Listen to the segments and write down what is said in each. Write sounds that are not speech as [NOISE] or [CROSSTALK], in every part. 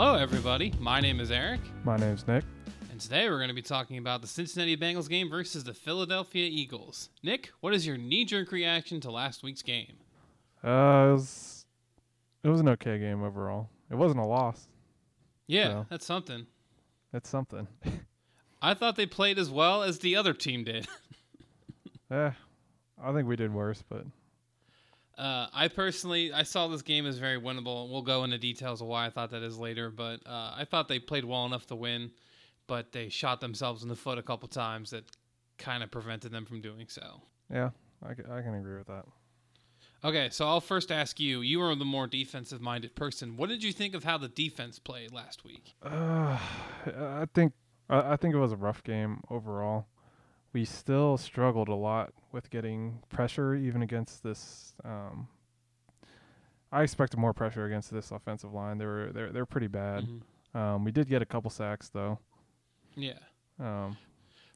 Hello, everybody. My name is Eric, My name's Nick. and today we're going to be talking about the Cincinnati Bengals game versus the Philadelphia Eagles. Nick, what is your knee jerk reaction to last week's game? Uh, it was it was an okay game overall. It wasn't a loss. Yeah, So- that's something. That's something. [LAUGHS] I thought they played as well as the other team did. [LAUGHS] eh, I think we did worse, but Uh, I personally, I saw this game as very winnable. We'll go into details of why I thought that is later, but uh, I thought they played well enough to win, but they shot themselves in the foot a couple times that kind of prevented them from doing so. yeah, I, I can agree with that. Okay, so I'll first ask you. You are the more defensive minded person. What did you think of how the defense played last week? Uh, [SIGHS] I think I, I think it was a rough game overall. We still struggled a lot with getting pressure, even against this. Um, I expected more pressure against this offensive line. They were they're they're pretty bad. Mhm. Um, we did get a couple sacks though, Yeah. um,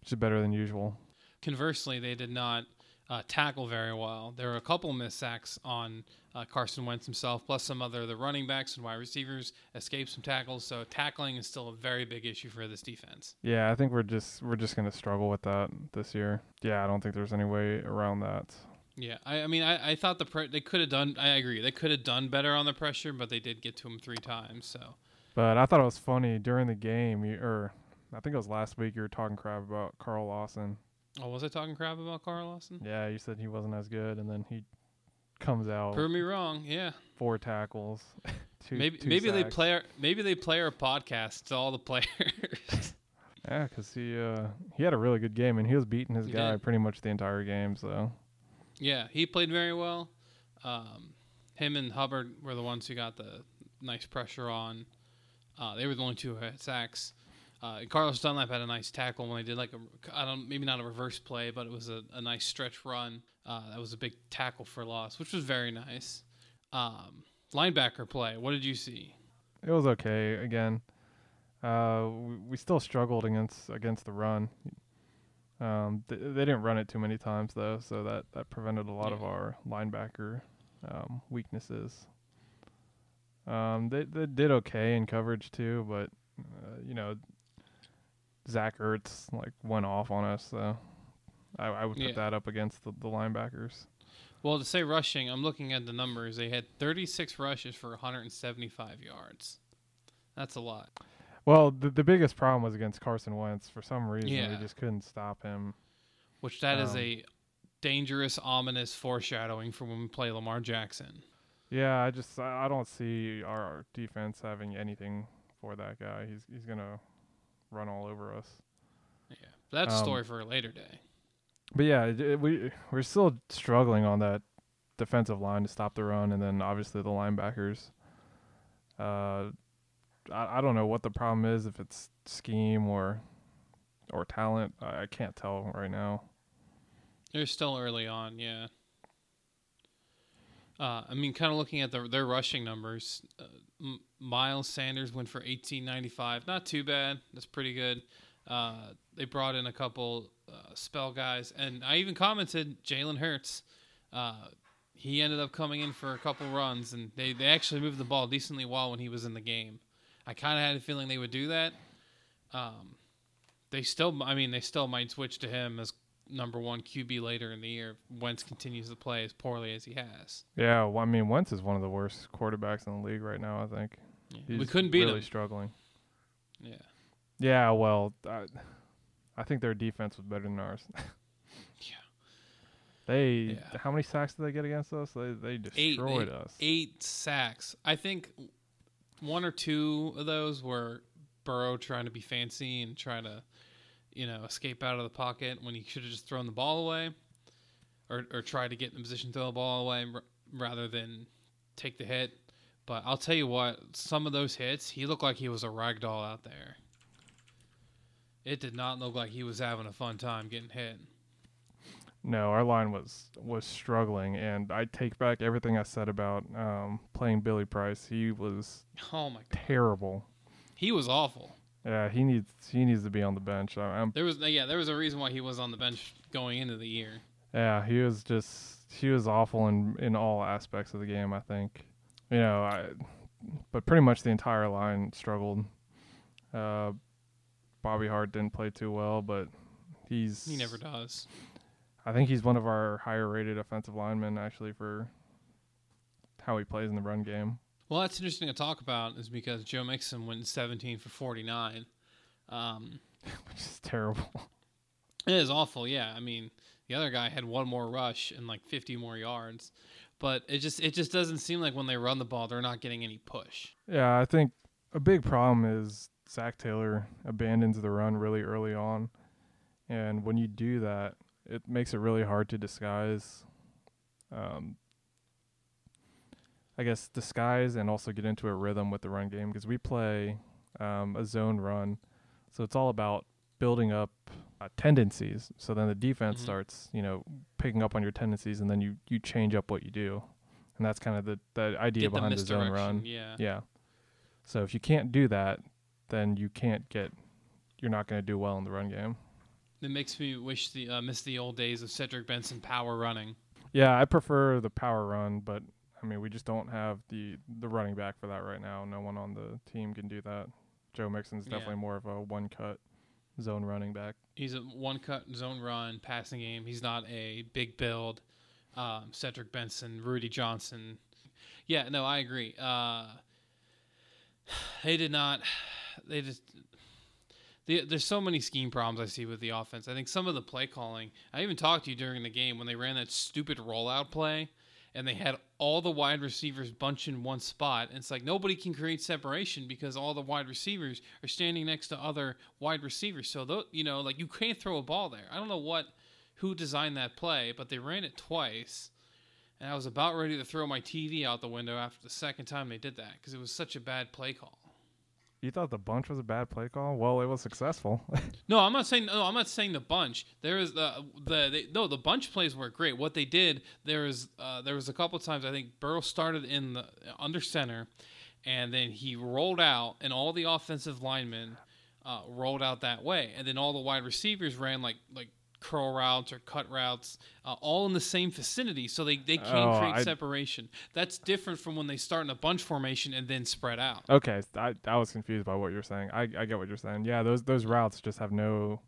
which is better than usual. Conversely, they did not uh, tackle very well. There were a couple missed sacks on uh, Carson Wentz himself, plus some other the running backs and wide receivers escaped some tackles. So tackling is still a very big issue for this defense. Yeah, I think we're just we're just gonna struggle with that this year. Yeah, I don't think there's any way around that. Yeah, I, I mean, I, I thought the pre- they could have done. I agree, they could have done better on the pressure, but they did get to him three times. So But I thought it was funny during the game, you, or I think it was last week. You were talking crap about Carl Lawson. Oh, was I talking crap about Carl Lawson? Yeah, you said he wasn't as good, and then he comes out Prove me wrong. Yeah, four tackles. [LAUGHS] two, maybe two maybe they play our, maybe they play our podcast to all the players. [LAUGHS] Yeah, 'cause he uh he had a really good game, and he was beating his He guy did. pretty much the entire game. So yeah, he played very well. Um, him and Hubbard were the ones who got the nice pressure on. Uh, they were the only two who had sacks. Uh, Carlos Dunlap had a nice tackle when they did like a I don't maybe not a reverse play, but it was a, a nice stretch run. Uh, that was a big tackle for loss, which was very nice. Um, linebacker play. What did you see? it was okay. Again, uh, we, we still struggled against against the run. Um, th- they didn't run it too many times though, so that that prevented a lot of our linebacker um, weaknesses. Um, they they did okay in coverage too, but uh, you know, Zach Ertz like went off on us, so I, I would put Yeah. that up against the, the linebackers. Well, to say rushing, I'm looking at the numbers. They had 36 rushes for 175 yards. That's a lot. Well, the the biggest problem was against Carson Wentz. For some reason, Yeah. we just couldn't stop him. Which that is Um, a dangerous, ominous foreshadowing for when we play Lamar Jackson. Yeah, I just I don't see our, our defense having anything for that guy. He's he's gonna run all over us. Yeah, that's a Um, story for a later day. But yeah, it, it- we we're still struggling on that defensive line to stop the run, and then obviously the linebackers. Uh, I I don't know what the problem is if it's scheme or or talent. I, I can't tell right now. They're still early on, yeah. Uh, I mean, kind of looking at the, their rushing numbers, uh, Miles Sanders went for 1895. Not too bad. That's pretty good. Uh, they brought in a couple uh, spell guys, and I even commented Jalen Hurts. Uh, he ended up coming in for a couple runs, and they, they actually moved the ball decently well when he was in the game. I kind of had a feeling they would do that. Um, they still, I mean, they still might switch to him as number one QB later in the year. if Wentz continues to play as poorly as he has. Yeah, well, I mean Wentz is one of the worst quarterbacks in the league right now. I think we He's couldn't beat really him. struggling. Yeah, Yeah, well, I, I think their defense was better than ours. [LAUGHS] Yeah. They Yeah. how many sacks did they get against us? They they Eight, destroyed they- us. eight sacks. I think one or two of those were Burrow trying to be fancy and trying to, you know, escape out of the pocket when he should have just thrown the ball away, or or tried to get in the position to throw the ball away r- rather than take the hit. But I'll tell you what, some of those hits, he looked like he was a rag doll out there. It did not look like he was having a fun time getting hit. No, our line was was struggling, and I take back everything I said about um, playing Billy Price. He was Oh my god, terrible. he was awful. Yeah, he needs he needs to be on the bench. I, I'm There was yeah, there was a reason why he was on the bench going into the year. yeah, he was just he was awful in in all aspects of the game. I think you know I but pretty much the entire line struggled. Uh, Bobby Hart didn't play too well, but he's He never does. I think he's one of our higher rated offensive linemen actually for how he plays in the run game. Well, that's interesting to talk about is because Joe Mixon went 17 for 49. Um, [LAUGHS] Which is terrible. it is awful. Yeah, I mean, the other guy had one more rush and like 50 more yards, but it just it just doesn't seem like when they run the ball, they're not getting any push. Yeah, I think a big problem is Zac Taylor abandons the run really early on, and when you do that, it makes it really hard to disguise. Um, I guess disguise and also get into a rhythm with the run game because we play um, a zone run, so it's all about building up uh, tendencies. So then the defense Mhm. starts, you know, picking up on your tendencies, and then you you change up what you do, and that's kind of the the idea Get behind the zone run. Yeah. Yeah. So if you can't do that, then you can't get. You're not going to do well in the run game. It makes me wish the uh, miss the old days of Cedric Benson power running. Yeah, I prefer the power run, but I mean we just don't have the the running back for that right now. No one on the team can do that. Joe Mixon's Yeah. definitely more of a one cut zone running back. He's a one cut zone run passing game. He's not a big build. Um, Cedric Benson, Rudi Johnson. Yeah, no, I agree. Uh, they did not. They just. The, there's so many scheme problems I see with the offense. I think some of the play calling. I even talked to you during the game when they ran that stupid rollout play, and they had all the wide receivers bunch in one spot. And it's like nobody can create separation because all the wide receivers are standing next to other wide receivers. So tho- you know, like you can't throw a ball there. I don't know what who designed that play, but they ran it twice. And I was about ready to throw my TV out the window after the second time they did that because it was such a bad play call. You thought the bunch was a bad play call? Well, it was successful. [LAUGHS] No, I'm not saying no. I'm not saying the bunch. There is the the they, no the bunch plays were great. What they did there was uh, there was a couple times I think Burrow started in the under center, and then he rolled out, and all the offensive linemen uh, rolled out that way, and then all the wide receivers ran like like curl routes or cut routes, uh, all in the same vicinity, so they they can Oh, create I- separation. That's different from when they start in a bunch formation and then spread out. okay, I I was confused by what you're saying. I I get what you're saying. Yeah, those those routes just have no.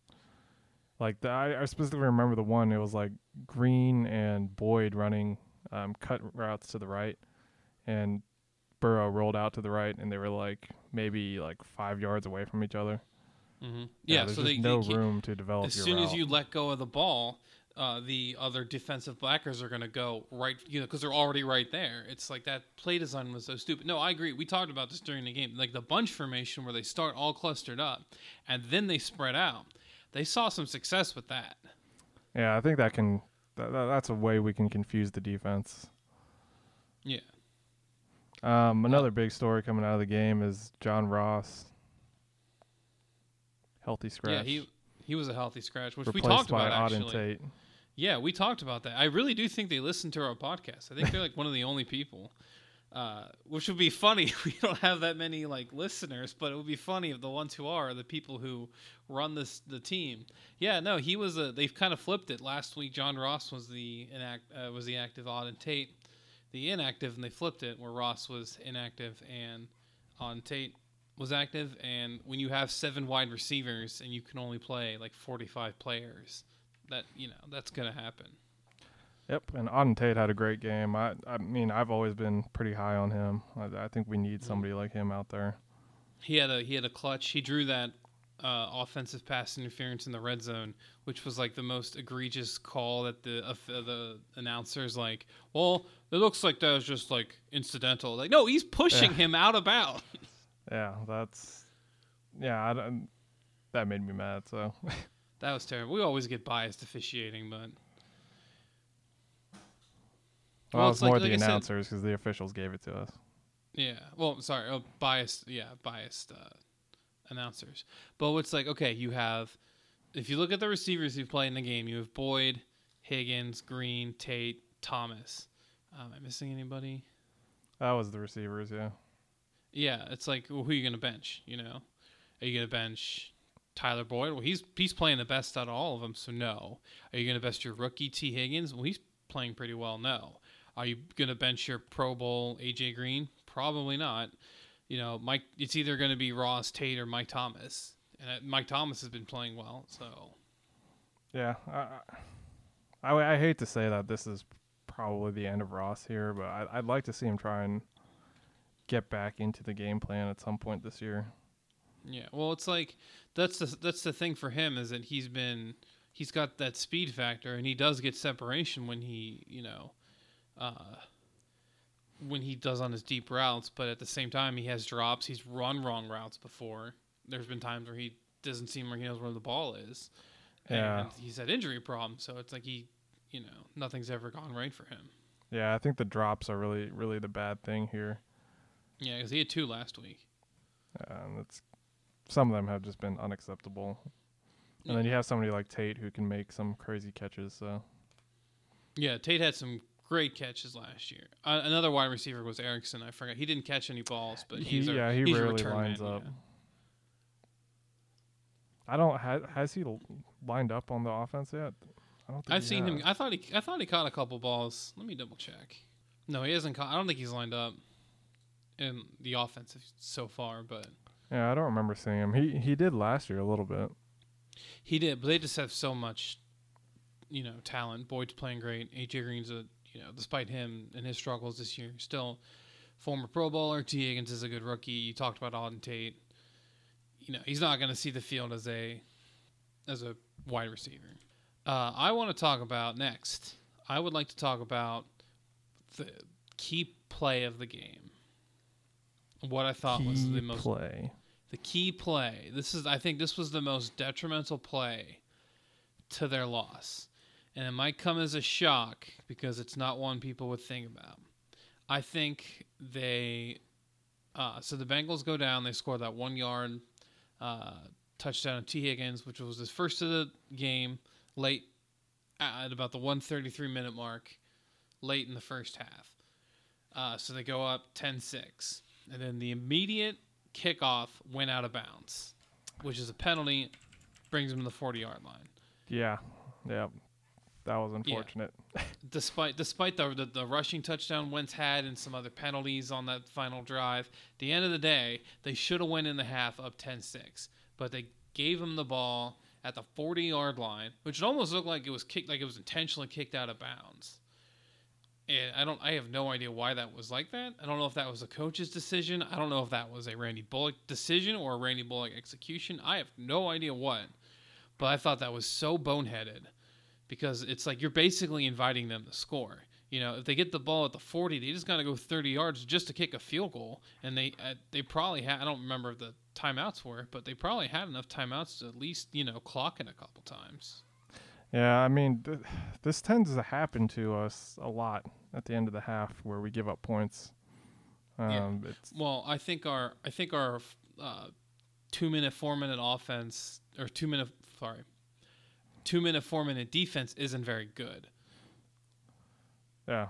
Like the, I, I specifically remember the one. It was like Green and Boyd running um, cut routes to the right, and Burrow rolled out to the right, and they were like maybe like five yards away from each other. Hmm Yeah, there's so they, no they room to develop. as soon as you let go of the ball, uh, the other defensive backers are going to go right, you know, because they're already right there. It's like that play design was so stupid. No, I agree. We talked about this during the game, like the bunch formation where they start all clustered up and then they spread out. They saw some success with that. Yeah, I think that can. That, that, that's a way we can confuse the defense. Yeah. Um, another big story coming out of the game is John Ross, healthy scratch, Yeah, he he was a healthy scratch, which we replaced talked by about Auden actually. Tate. Yeah, we talked about that. I really do think they listen to our podcast. I think they're like one of the only people. Uh, which would be funny. [LAUGHS] We don't have that many like listeners, but it would be funny if the ones who are are the people who run this the team. Yeah, no, he was a. They've kind of flipped it. Last week, John Ross was the inact uh, was the active Auden Tate, the inactive, and they flipped it where Ross was inactive and on Tate was active. And when you have seven wide receivers and you can only play like forty five players, that you know that's gonna happen. Yep, and Auden Tate had a great game. I I mean I've always been pretty high on him. I, I think we need somebody like him out there. He had a he had a clutch. He drew that uh, offensive pass interference in the red zone, which was like the most egregious call that the uh, the announcers like. Well, it looks like that was just like incidental. Like, no, he's pushing Yeah. him out about. Yeah, that's yeah. I don't, that made me mad. So [LAUGHS] that was terrible. We always get biased officiating, but well, Well, it's it's like- more like the I announcers because the officials gave it to us. Yeah. Well, sorry. Oh, biased. Yeah, biased uh, announcers. But it's like okay, you have if you look at the receivers who play in the game, you have Boyd, Higgins, Green, Tate, Thomas. Um, am I missing anybody? That was the receivers. Yeah. Yeah, it's like well, who are you going to bench? You know, are you going to bench Tyler Boyd? Well, he's he's playing the best out of all of them, so no. Are you going to bench your rookie Tee Higgins? Well, he's playing pretty well. No. Are you going to bench your Pro Bowl AJ Green? Probably not. You know, Mike. It's either going to be Ross Tate or Mike Thomas, and uh, Mike Thomas has been playing well. So Yeah, I, I, I hate to say that this is probably the end of Ross here, but I, I'd like to see him try and get back into the game plan at some point this year. yeah. Well, it's like that's the that's the thing for him is that he's been he's got that speed factor, and he does get separation when he you know. Uh, when he does on his deep routes, but at the same time he has drops. He's run wrong routes before. There's been times where he doesn't seem like he knows where the ball is. Yeah. And he's had injury problems, so it's like he, you know, nothing's ever gone right for him. Yeah, I think the drops are really, really the bad thing here. Yeah, because he had two last week. Um, it's some of them have just been unacceptable, and then you have somebody like Tate who can make some crazy catches. So Yeah, Tate had some great catches last year. Uh, another wide receiver was Erickson. I forgot he didn't catch any balls, but he's he, a, yeah, he he's rarely lines man, up. yeah. I don't ha, has he l- lined up on the offense yet? I don't. Think I've seen him. I thought he. I thought he caught a couple balls. Let me double check. No, he hasn't caught. I don't think he's lined up in the offensive so far, but Yeah, I don't remember seeing him. He he did last year a little bit. he did. But they just have so much, you know, talent. Boyd's playing great. AJ Green's a you know, despite him and his struggles this year, still former Pro Bowler. Tee Higgins is a good rookie. You talked about Auden Tate. You know, he's not going to see the field as a as a wide receiver. Uh, I want to talk about next. I would like to talk about the key play of the game. What I thought was the most play. the key play. This is I think this was the most detrimental play to their loss. And it might come as a shock because it's not one people would think about. I think they uh, so the Bengals go down, they score that one yard uh, touchdown of Tee Higgins, which was his first of the game, late at about the 133 minute mark, late in the first half. Uh, so they go up 10 6. And then the immediate kickoff went out of bounds, which is a penalty, brings them to the 40 yard line. Yeah, yeah, that was unfortunate. [LAUGHS] Despite despite the, the the rushing touchdown Wentz had and some other penalties on that final drive, at the end of the day, they should have went in the half up 10-6. But they gave him the ball at the 40 yard line, which it almost looked like it was kicked like it was intentionally kicked out of bounds. I don't I have no idea why that was like that. I don't know if that was a coach's decision. I don't know if that was a Randy Bullock decision or a Randy Bullock execution. I have no idea what. But I thought that was so boneheaded because it's like you're basically inviting them to score. You know, if they get the ball at the 40, they just got to go 30 yards just to kick a field goal, and they uh, they probably had I don't remember the timeouts were, but they probably had enough timeouts to at least you know clock it a couple times. Yeah, I mean, th- this tends to happen to us a lot at the end of the half where we give up points. Yeah. Um, it's, Well, I think our I think our uh, two minute, four minute offense or two minute sorry, two minute, four minute defense isn't very good. yeah,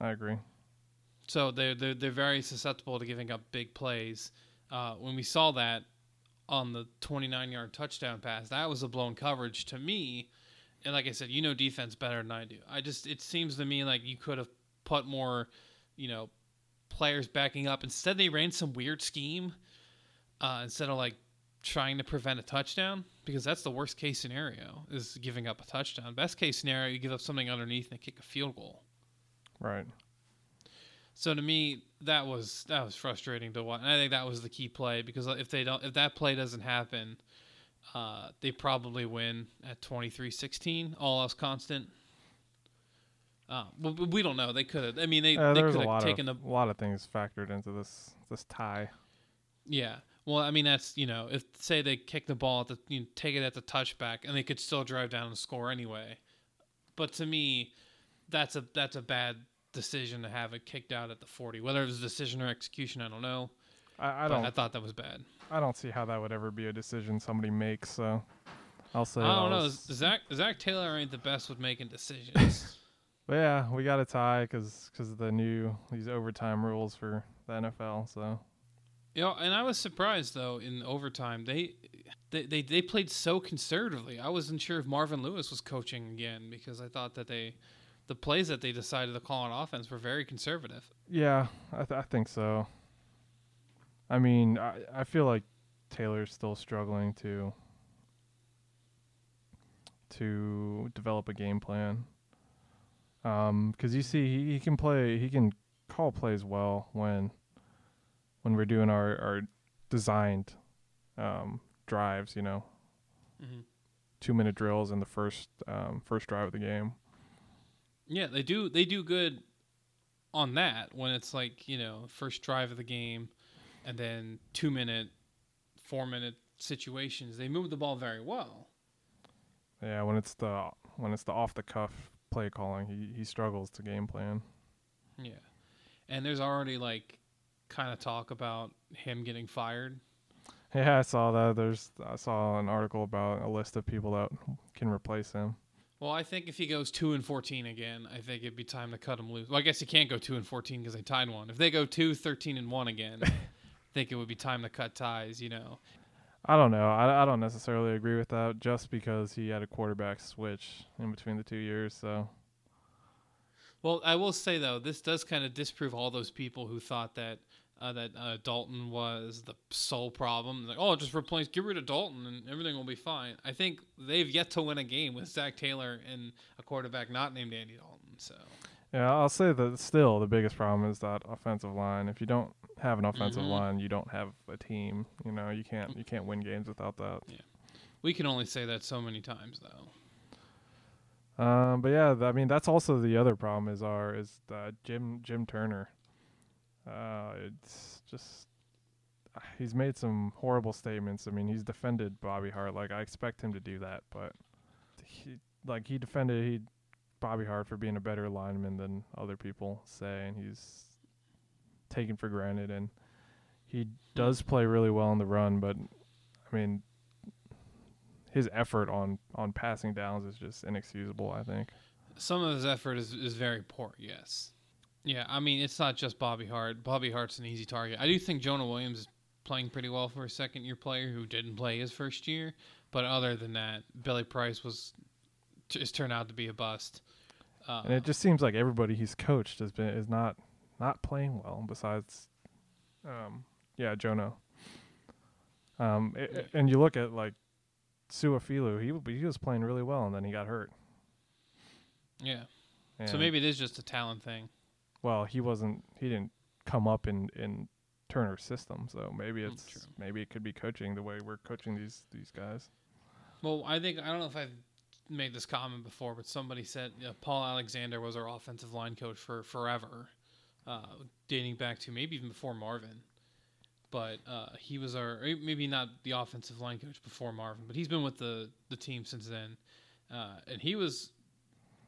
I agree. So they're they're, they're very susceptible to giving up big plays. Uh, when we saw that on the 29 yard touchdown pass, that was a blown coverage to me. And like I said, you know defense better than I do. I just it seems to me like you could have put more, you know, players backing up. Instead, they ran some weird scheme uh, instead of like trying to prevent a touchdown because that's the worst case scenario is giving up a touchdown. Best case scenario, you give up something underneath and kick a field goal. Right. So to me, that was that was frustrating to watch. And I think that was the key play because if they don't, if that play doesn't happen, uh, they probably win at 23-16, all else constant. Uh, well, we don't know. They could have. I mean, they Uh, they could have taken of the a lot of things factored into this this tie. yeah. Well, I mean, that's you know, if say they kick the ball at the you know, take it at the touchback, and they could still drive down and score anyway. But to me, that's a that's a bad decision to have it kicked out at the 40. Whether it was a decision or execution, I don't know. I, I don't I thought that was bad. I don't see how that would ever be a decision somebody makes. So I'll say. I don't know. was- Zach Zac Taylor ain't the best with making decisions. [LAUGHS] But yeah, we got a tie because of the new these overtime rules for the NFL. So you know, and I was surprised though in overtime they, they they they played so conservatively. I wasn't sure if Marvin Lewis was coaching again because I thought that they the plays that they decided to call on offense were very conservative. Yeah, I, th- I think so. I mean, I I feel like Taylor's still struggling to to develop a game plan. Um, 'cause you see, he, he can play, he can call plays well when when we're doing our our designed um, drives. You know, Mm-hmm. two minute drills in the first um, first drive of the game. Yeah, they do. They do good on that when it's like you know first drive of the game, and then two minute, four minute situations. They move the ball very well. Yeah, when it's the when it's the off the cuff play calling, he he struggles to game plan. Yeah, and there's already like kind of talk about him getting fired. Yeah, I saw that. There's I saw an article about a list of people that can replace him. Well, I think if he goes two and fourteen again, I think it'd be time to cut him loose. Well, I guess he can't go two and fourteen because they tied one. If they go two, 13 and one again, [LAUGHS] I think it would be time to cut ties. You know, I don't know. I, I don't necessarily agree with that just because he had a quarterback switch in between the two years. So Well, I will say though, this does kind of disprove all those people who thought that uh, that uh, Dalton was the sole problem. Like, oh, just replace, get rid of Dalton, and everything will be fine. I think they've yet to win a game with Zac Taylor and a quarterback not named Andy Dalton. So yeah, I'll say that still the biggest problem is that offensive line. If you don't have an offensive Mhm. line, you don't have a team. You know, you can't you can't win games without that. Yeah, we can only say that so many times, though. Um, but yeah, th- I mean that's also the other problem is our is uh, Jim Jim Turner. Uh, it's just he's made some horrible statements. I mean, he's defended Bobby Hart like I expect him to do that, but he like he defended he Bobby Hart for being a better lineman than other people say, and he's taken for granted. And he does play really well in the run, but I mean, his effort on on passing downs is just inexcusable. I think. Some of his effort is, is very poor, yes. Yeah, I mean, it's not just Bobby Hart. Bobby Hart's an easy target. I do think Jonah Williams is playing pretty well for a second year player who didn't play his first year. But other than that, Billy Price was just turned out to be a bust. Uh, And it just seems like everybody he's coached has been is not not playing well. Besides, um, yeah, Jonah. Um, i- Yeah. and you look at like Su'a-Filo, he he was playing really well, and then he got hurt. yeah. And, So maybe it is just a talent thing. Well, he wasn't. He didn't come up in in Turner's system, so maybe Mm, it's true. maybe it could be coaching the way we're coaching these these guys. Well, I think I don't know if I've made this comment before, but somebody said uh, Paul Alexander was our offensive line coach for forever, uh, dating back to maybe even before Marvin. But uh, he was our maybe not the offensive line coach before Marvin, but he's been with the the team since then, uh, and he was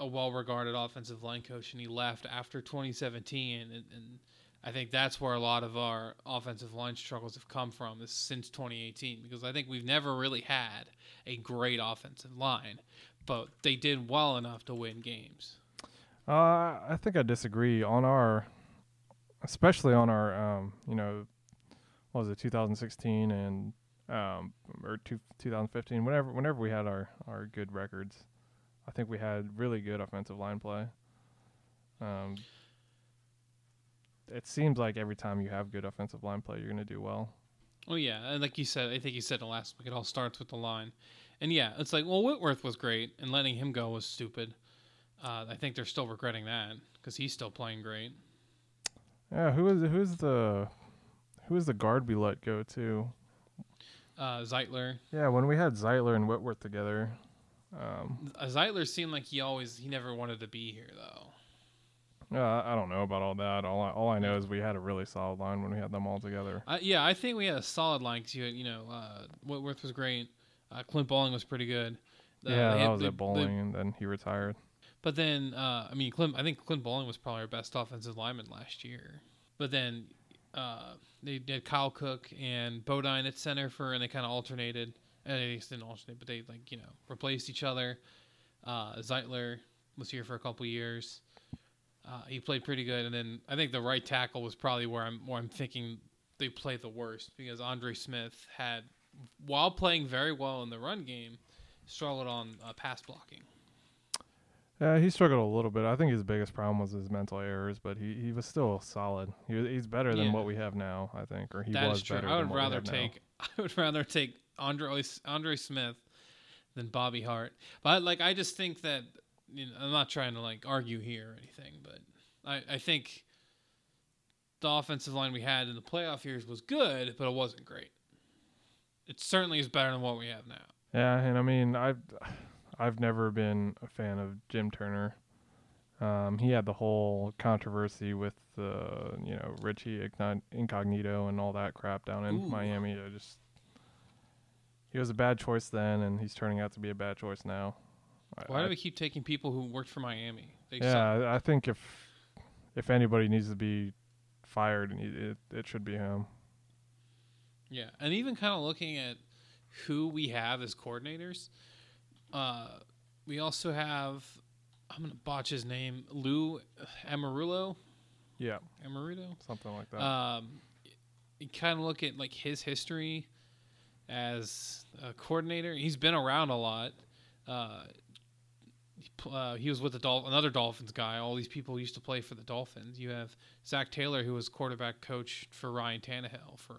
a well-regarded offensive line coach, and he left after 2017, and, and I think that's where a lot of our offensive line struggles have come from is since 2018 because I think we've never really had a great offensive line, but they did well enough to win games. Uh, I think I disagree on our, especially on our, um, you know, what was it, 2016 and um, or two, 2015, whenever whenever we had our our good records, I think we had really good offensive line play. Um, it seems like every time you have good offensive line play, you're going to do well. Oh yeah, and like you said, I think you said it last week. It all starts with the line, and yeah, it's like well, Whitworth was great, and letting him go was stupid. Uh, I think they're still regretting that because he's still playing great. Yeah, who is who's the who is the guard we let go to? Uh, Zeitler, Yeah, when we had Zeitler and Whitworth together, um, Zeitler seemed like he always he never wanted to be here though. Uh, I don't know about all that. All I, all I know is we had a really solid line when we had them all together. Uh, yeah, I think we had a solid line because you had, you know, uh, Whitworth was great. Uh, Clint Boling was pretty good. Uh, yeah, that had- was at bowling, and then he retired. But then, uh, I mean, Clint. I think Clint Boling was probably our best offensive lineman last year. But then uh, they did Kyle Cook and Bodine at center for, and they kind of alternated. And they didn't alternate, but they like you know replaced each other. Uh, Zeitler was here for a couple years. Uh, he played pretty good, and then I think the right tackle was probably where I'm where I'm thinking they played the worst because Andre Smith had, while playing very well in the run game, struggled on uh, pass blocking. Yeah, he struggled a little bit. I think his biggest problem was his mental errors, but he, he was still solid. He was, he's better than Yeah. what we have now, I think, or he That was better. I than would rather have now. take [LAUGHS] I would rather take Andre Andre Smith than Bobby Hart. But like I just think that you know, I'm not trying to like argue here or anything, but I, I think the offensive line we had in the playoff years was good, but it wasn't great. It certainly is better than what we have now. Yeah, and I mean, I've I've never been a fan of Jim Turner. Um, he had the whole controversy with the you know Richie Incognito and all that crap down in Ooh. Miami. I just he was a bad choice then, and he's turning out to be a bad choice now. Why I- do we keep taking people who worked for Miami? They yeah, I- I think if if anybody needs to be fired, it it, should be him. Yeah, and even kind of looking at who we have as coordinators, uh, we also have I'm gonna botch his name, Lou Amarulo. Yeah, Amarulo. something like that. Um, you kind of look at like his history as a coordinator. He's been around a lot. Uh, he uh, he was with the Dolph- another Dolphins guy. All these people used to play for the Dolphins. You have Zac Taylor, who was quarterback coach for Ryan Tannehill for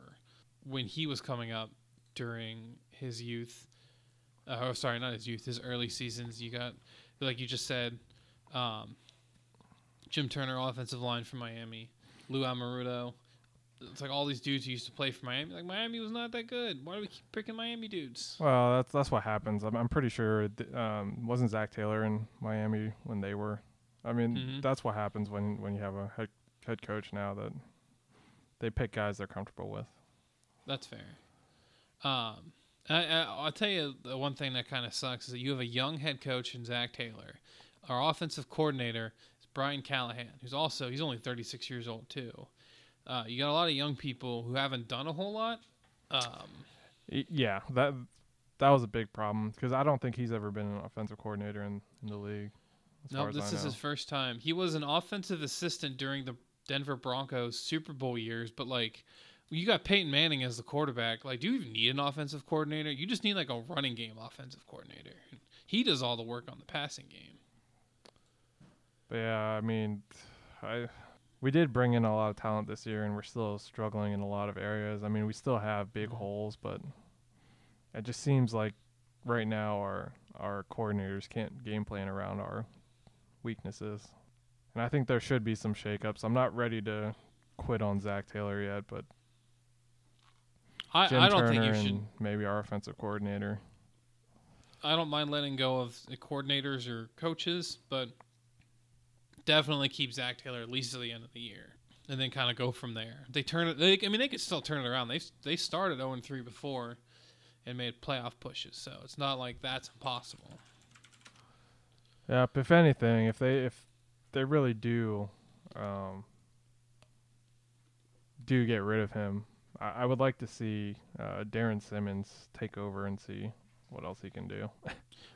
when he was coming up during his youth. Uh, oh, sorry, not his youth, his early seasons. You got, like you just said, um, Jim Turner, offensive line from Miami, Lou Amaruto. It's like all these dudes who used to play for Miami. Like Miami was not that good. Why do we keep picking Miami dudes? Well, that's that's what happens. I'm, I'm pretty sure it, um, wasn't Zac Taylor in Miami when they were. I mean, Mhm. that's what happens when when you have a head head coach now that they pick guys they're comfortable with. That's fair. Um, I, I, I'll tell you the one thing that kind of sucks is that you have a young head coach in Zac Taylor. Our offensive coordinator is Brian Callahan, who's also he's only 36 years old too. Uh, you got a lot of young people who haven't done a whole lot. Um, Yeah, that that was a big problem because I don't think he's ever been an offensive coordinator in, in the league. No, as this is his first time. He was an offensive assistant during the Denver Broncos Super Bowl years, but like you got Peyton Manning as the quarterback. Like, do you even need an offensive coordinator? You just need like a running game offensive coordinator. He does all the work on the passing game. But yeah, I mean, I we did bring in a lot of talent this year, and we're still struggling in a lot of areas. I mean, we still have big Mhm. holes, but it just seems like right now our our coordinators can't game plan around our weaknesses. And I think there should be some shakeups. I'm not ready to quit on Zac Taylor yet, but I, Jim I don't Turner think you should. maybe our offensive coordinator. I don't mind letting go of coordinators or coaches, but definitely keep Zac Taylor at least to the end of the year, and then kind of go from there. They turn it. They, I mean, they could still turn it around. They they started 0 3 before, and made playoff pushes, so it's not like that's impossible. Yep. If anything, if they if they really do um, do get rid of him, I, I would like to see uh, Darrin Simmons take over and see what else he can do. [LAUGHS]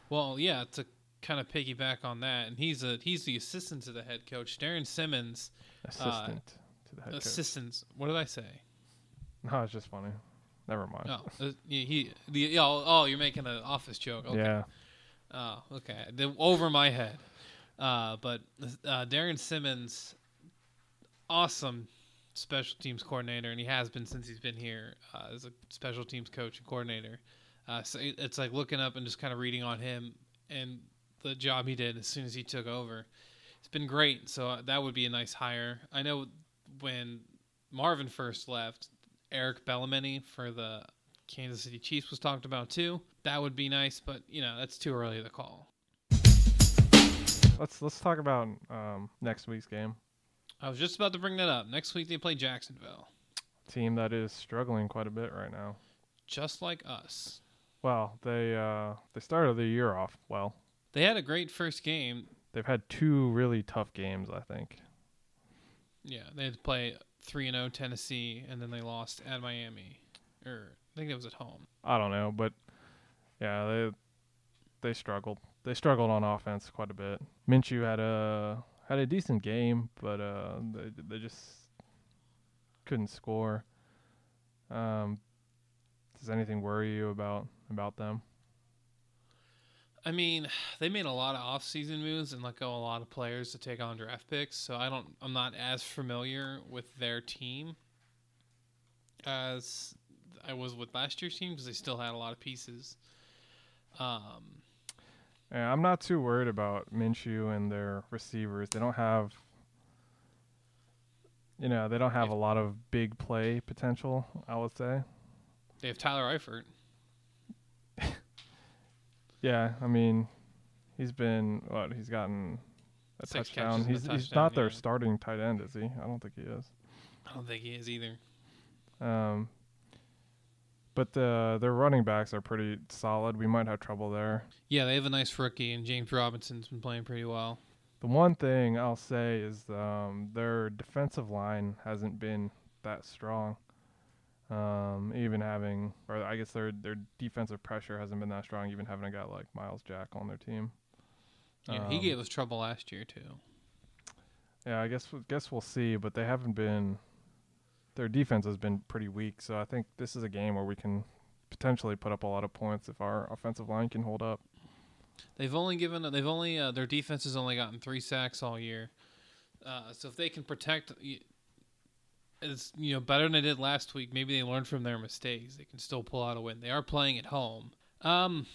Well, yeah, to kind of piggyback on that, and he's a he's the assistant to the head coach, Darrin Simmons. Assistant to the head coach. Assistants. What did I say? No, it's just funny. Never mind. Oh, uh, he, he the yeah, oh, oh, you're making an office joke. Okay. Yeah. Oh, okay. The, over my head. Uh, but uh, Darrin Simmons, awesome special teams coordinator, and he has been since he's been here uh, as a special teams coach and coordinator. Uh, so it- it's like looking up and just kind of reading on him and the job he did as soon as he took over. It's been great. So uh, that would be a nice hire. I know when Marvin first left, Eric Bellamini for the Kansas City Chiefs was talked about too. That would be nice, but you know that's too early to call. Let's let's talk about um, next week's game. I was just about to bring that up. Next week they play Jacksonville, Team that is struggling quite a bit right now. just like us. Well, they uh, they started the year off well. They had a great first game. They've had two really tough games, I think. Yeah, they had to play three and zero Tennessee, and then they lost at Miami, or I think it was at home. I don't know, but yeah, they they struggled. They struggled on offense quite a bit. Minshew had a had a decent game, but uh, they they just couldn't score. Um, does anything worry you about about them? I mean, [SIGHS] they made a lot of off-season moves and let go a lot of players to take on draft picks. So I don't, I'm not as familiar with their team as I was with last year's team because they still had a lot of pieces. Um, Yeah, I'm not too worried about Minshew and their receivers. They don't have, you know, they don't have a lot of big play potential. I would say. they have Tyler Eifert. Yeah, I mean, he's been what? He's gotten a Six touchdown. catches and a He's he's touchdown, not their yeah. starting tight end, is he? I don't think he is. I don't think he is either. Um, but the their running backs are pretty solid. We might have trouble there. Yeah, they have a nice rookie, and James Robinson's been playing pretty well. The one thing I'll say is um, their defensive line hasn't been that strong. Um, even having, or I guess their their defensive pressure hasn't been that strong. Even having a guy like Myles Jack on their team. Yeah, he Um, gave us trouble last year too. Yeah, I guess guess we'll see, but they haven't been. Their defense has been pretty weak, so I think this is a game where we can potentially put up a lot of points if our offensive line can hold up. They've only given they've only uh, their defense has only gotten three sacks all year. Uh, so if they can protect, it's you know better than they did last week. Maybe they learned from their mistakes. They can still pull out a win. They are playing at home. Um,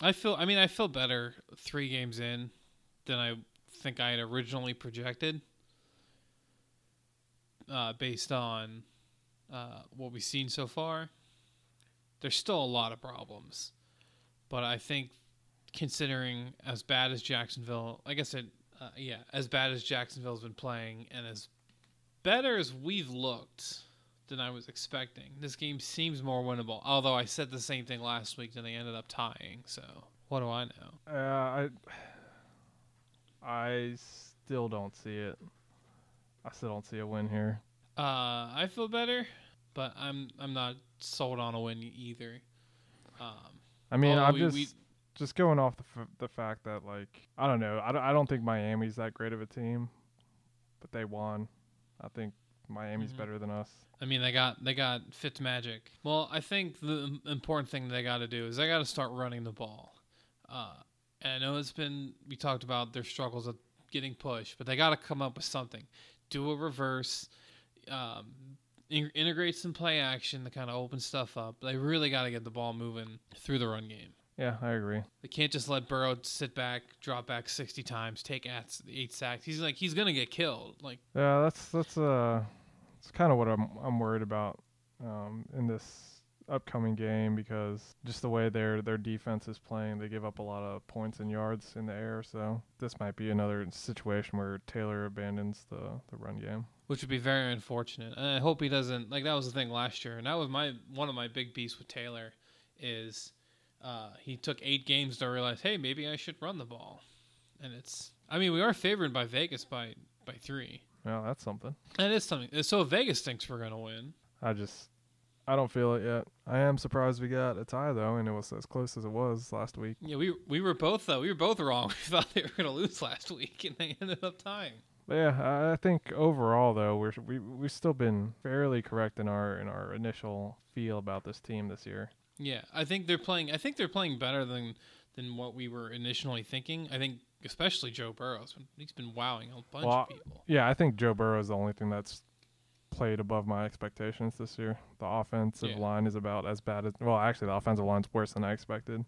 I feel. I mean, I feel better three games in than I think I had originally projected. Uh, based on uh, what we've seen so far, there's still a lot of problems, but I think considering as bad as Jacksonville, like I said, uh, yeah, as bad as Jacksonville's been playing, and as better as we've looked than I was expecting, this game seems more winnable. Although I said the same thing last week, and they ended up tying. So what do I know? Uh, I I still don't see it. I still don't see a win here. Uh, I feel better, but I'm I'm not sold on a win either. Um, I mean, I'm we- just we- just going off the f- the fact that like I don't know. I don't, I don't think Miami's that great of a team, but they won. I think Miami's Mhm. better than us. I mean, they got they got Fitzmagic. Well, I think the important thing they got to do is they got to start running the ball. Uh, and I know it's been we talked about their struggles of getting pushed, but they got to come up with something. Do a reverse, um, in- integrate some play action to kind of open stuff up. They really got to get the ball moving through the run game. Yeah, I agree. They can't just let Burrow sit back, drop back sixty times, take eight, eight sacks. He's like he's gonna get killed. Like Yeah, that's that's uh, it's kind of what I'm I'm worried about um, in this upcoming game because just the way their their defense is playing, they give up a lot of points and yards in the air. So this might be another situation where Taylor abandons the the run game. which would be very unfortunate. And I hope he doesn't. Like that was the thing last year, and that was my one of my big beefs with Taylor is uh, he took eight games to realize, hey, maybe I should run the ball, and it's. I mean, we are favored by Vegas by by three. Well, that's something. That is something. So Vegas thinks we're gonna win. I just I don't feel it yet. I am surprised we got a tie though, and it was as close as it was last week. Yeah, we we were both though. We were both wrong. [LAUGHS] We thought they were gonna lose last week, and they ended up tying. But yeah, I- I think overall though we're we we've still been fairly correct in our in our initial feel about this team this year. Yeah, I think they're playing. I think they're playing better than than what we were initially thinking. I think especially Joe Burrow's been, he's been wowing a bunch Well, of people. Yeah, I think Joe Burrow is the only thing that's played above my expectations this year. The offensive Yeah. line is about as bad as well. Actually, the offensive line's worse than I expected,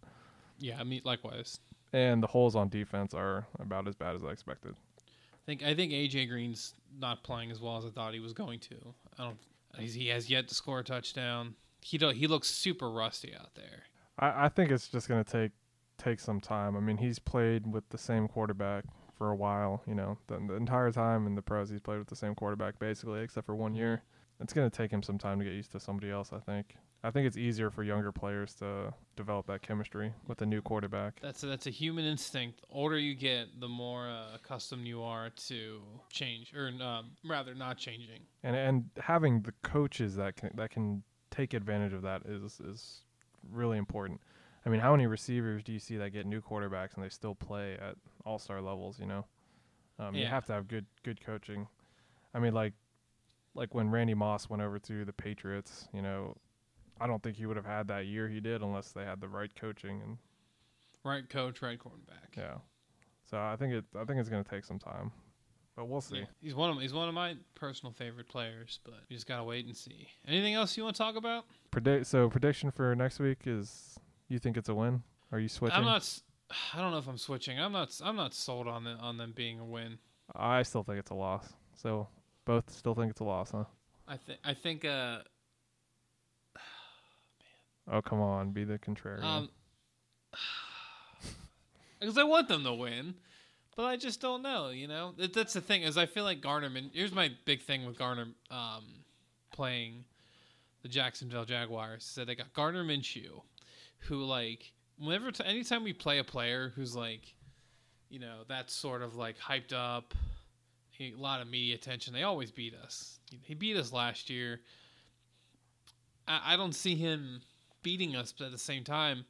Yeah, I mean likewise. and the holes on defense are about as bad as I expected. I think I think AJ Green's not playing as well as I thought he was going to. I don't. He has yet to score a touchdown. He do, he looks super rusty out there. I, I think it's just gonna take take some time. I mean, he's played with the same quarterback for a while. You know, the, the entire time in the pros, he's played with the same quarterback basically, except for one year. It's gonna take him some time to get used to somebody else. I think. I think it's easier for younger players to develop that chemistry with a new quarterback. That's a, that's a human instinct. The older you get, the more uh, accustomed you are to change, or um, rather, not changing. and and having the coaches that can that can take advantage of that is is really important. I mean, how many receivers do you see that get new quarterbacks and they still play at all star levels? You know, um, you have to have good good coaching. I mean, like like when Randy Moss went over to the Patriots, you know, I don't think he would have had that year he did unless they had the right coaching and Right coach, right quarterback. Yeah. So I think it. I think it's gonna take some time, but we'll see. Yeah, he's one of he's one of my personal favorite players, but we just gotta wait and see. Anything else you want to talk about? Predict. So prediction for next week is you think it's a win? Are you switching? I'm not. I don't know if I'm switching. I'm not. I'm not sold on the, on them being a win. I still think it's a loss. So both still think it's a loss, huh? I think. I think. Uh. [SIGHS] Oh come on, be the contrarian. Um. [SIGHS] Because I want them to win, but I just don't know. You know, that's the thing is I feel like Gardner. Min- Here's my big thing with Gardner um, playing the Jacksonville Jaguars. Is that they got Gardner Minshew, who like whenever t- anytime we play a player who's like, you know, that's sort of like hyped up, a lot of media attention. They always beat us. He, he beat us last year. I, I don't see him beating us, but at the same time,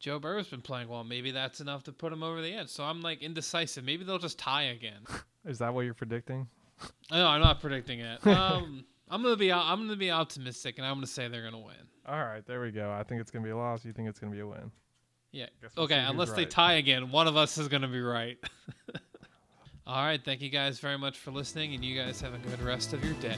Joe Burrow's been playing well. Maybe that's enough to put him over the edge. So I'm like indecisive. Maybe they'll just tie again. [LAUGHS] is that what you're predicting? [LAUGHS] no, I'm not predicting it. Um, [LAUGHS] I'm gonna be I'm gonna be optimistic, and I'm gonna say they're gonna win. All right, there we go. I think it's gonna be a loss. You think it's gonna be a win? Yeah. We'll Okay, unless they tie again, one of us is gonna be right. All right. Thank you guys very much for listening, and you guys have a good rest of your day.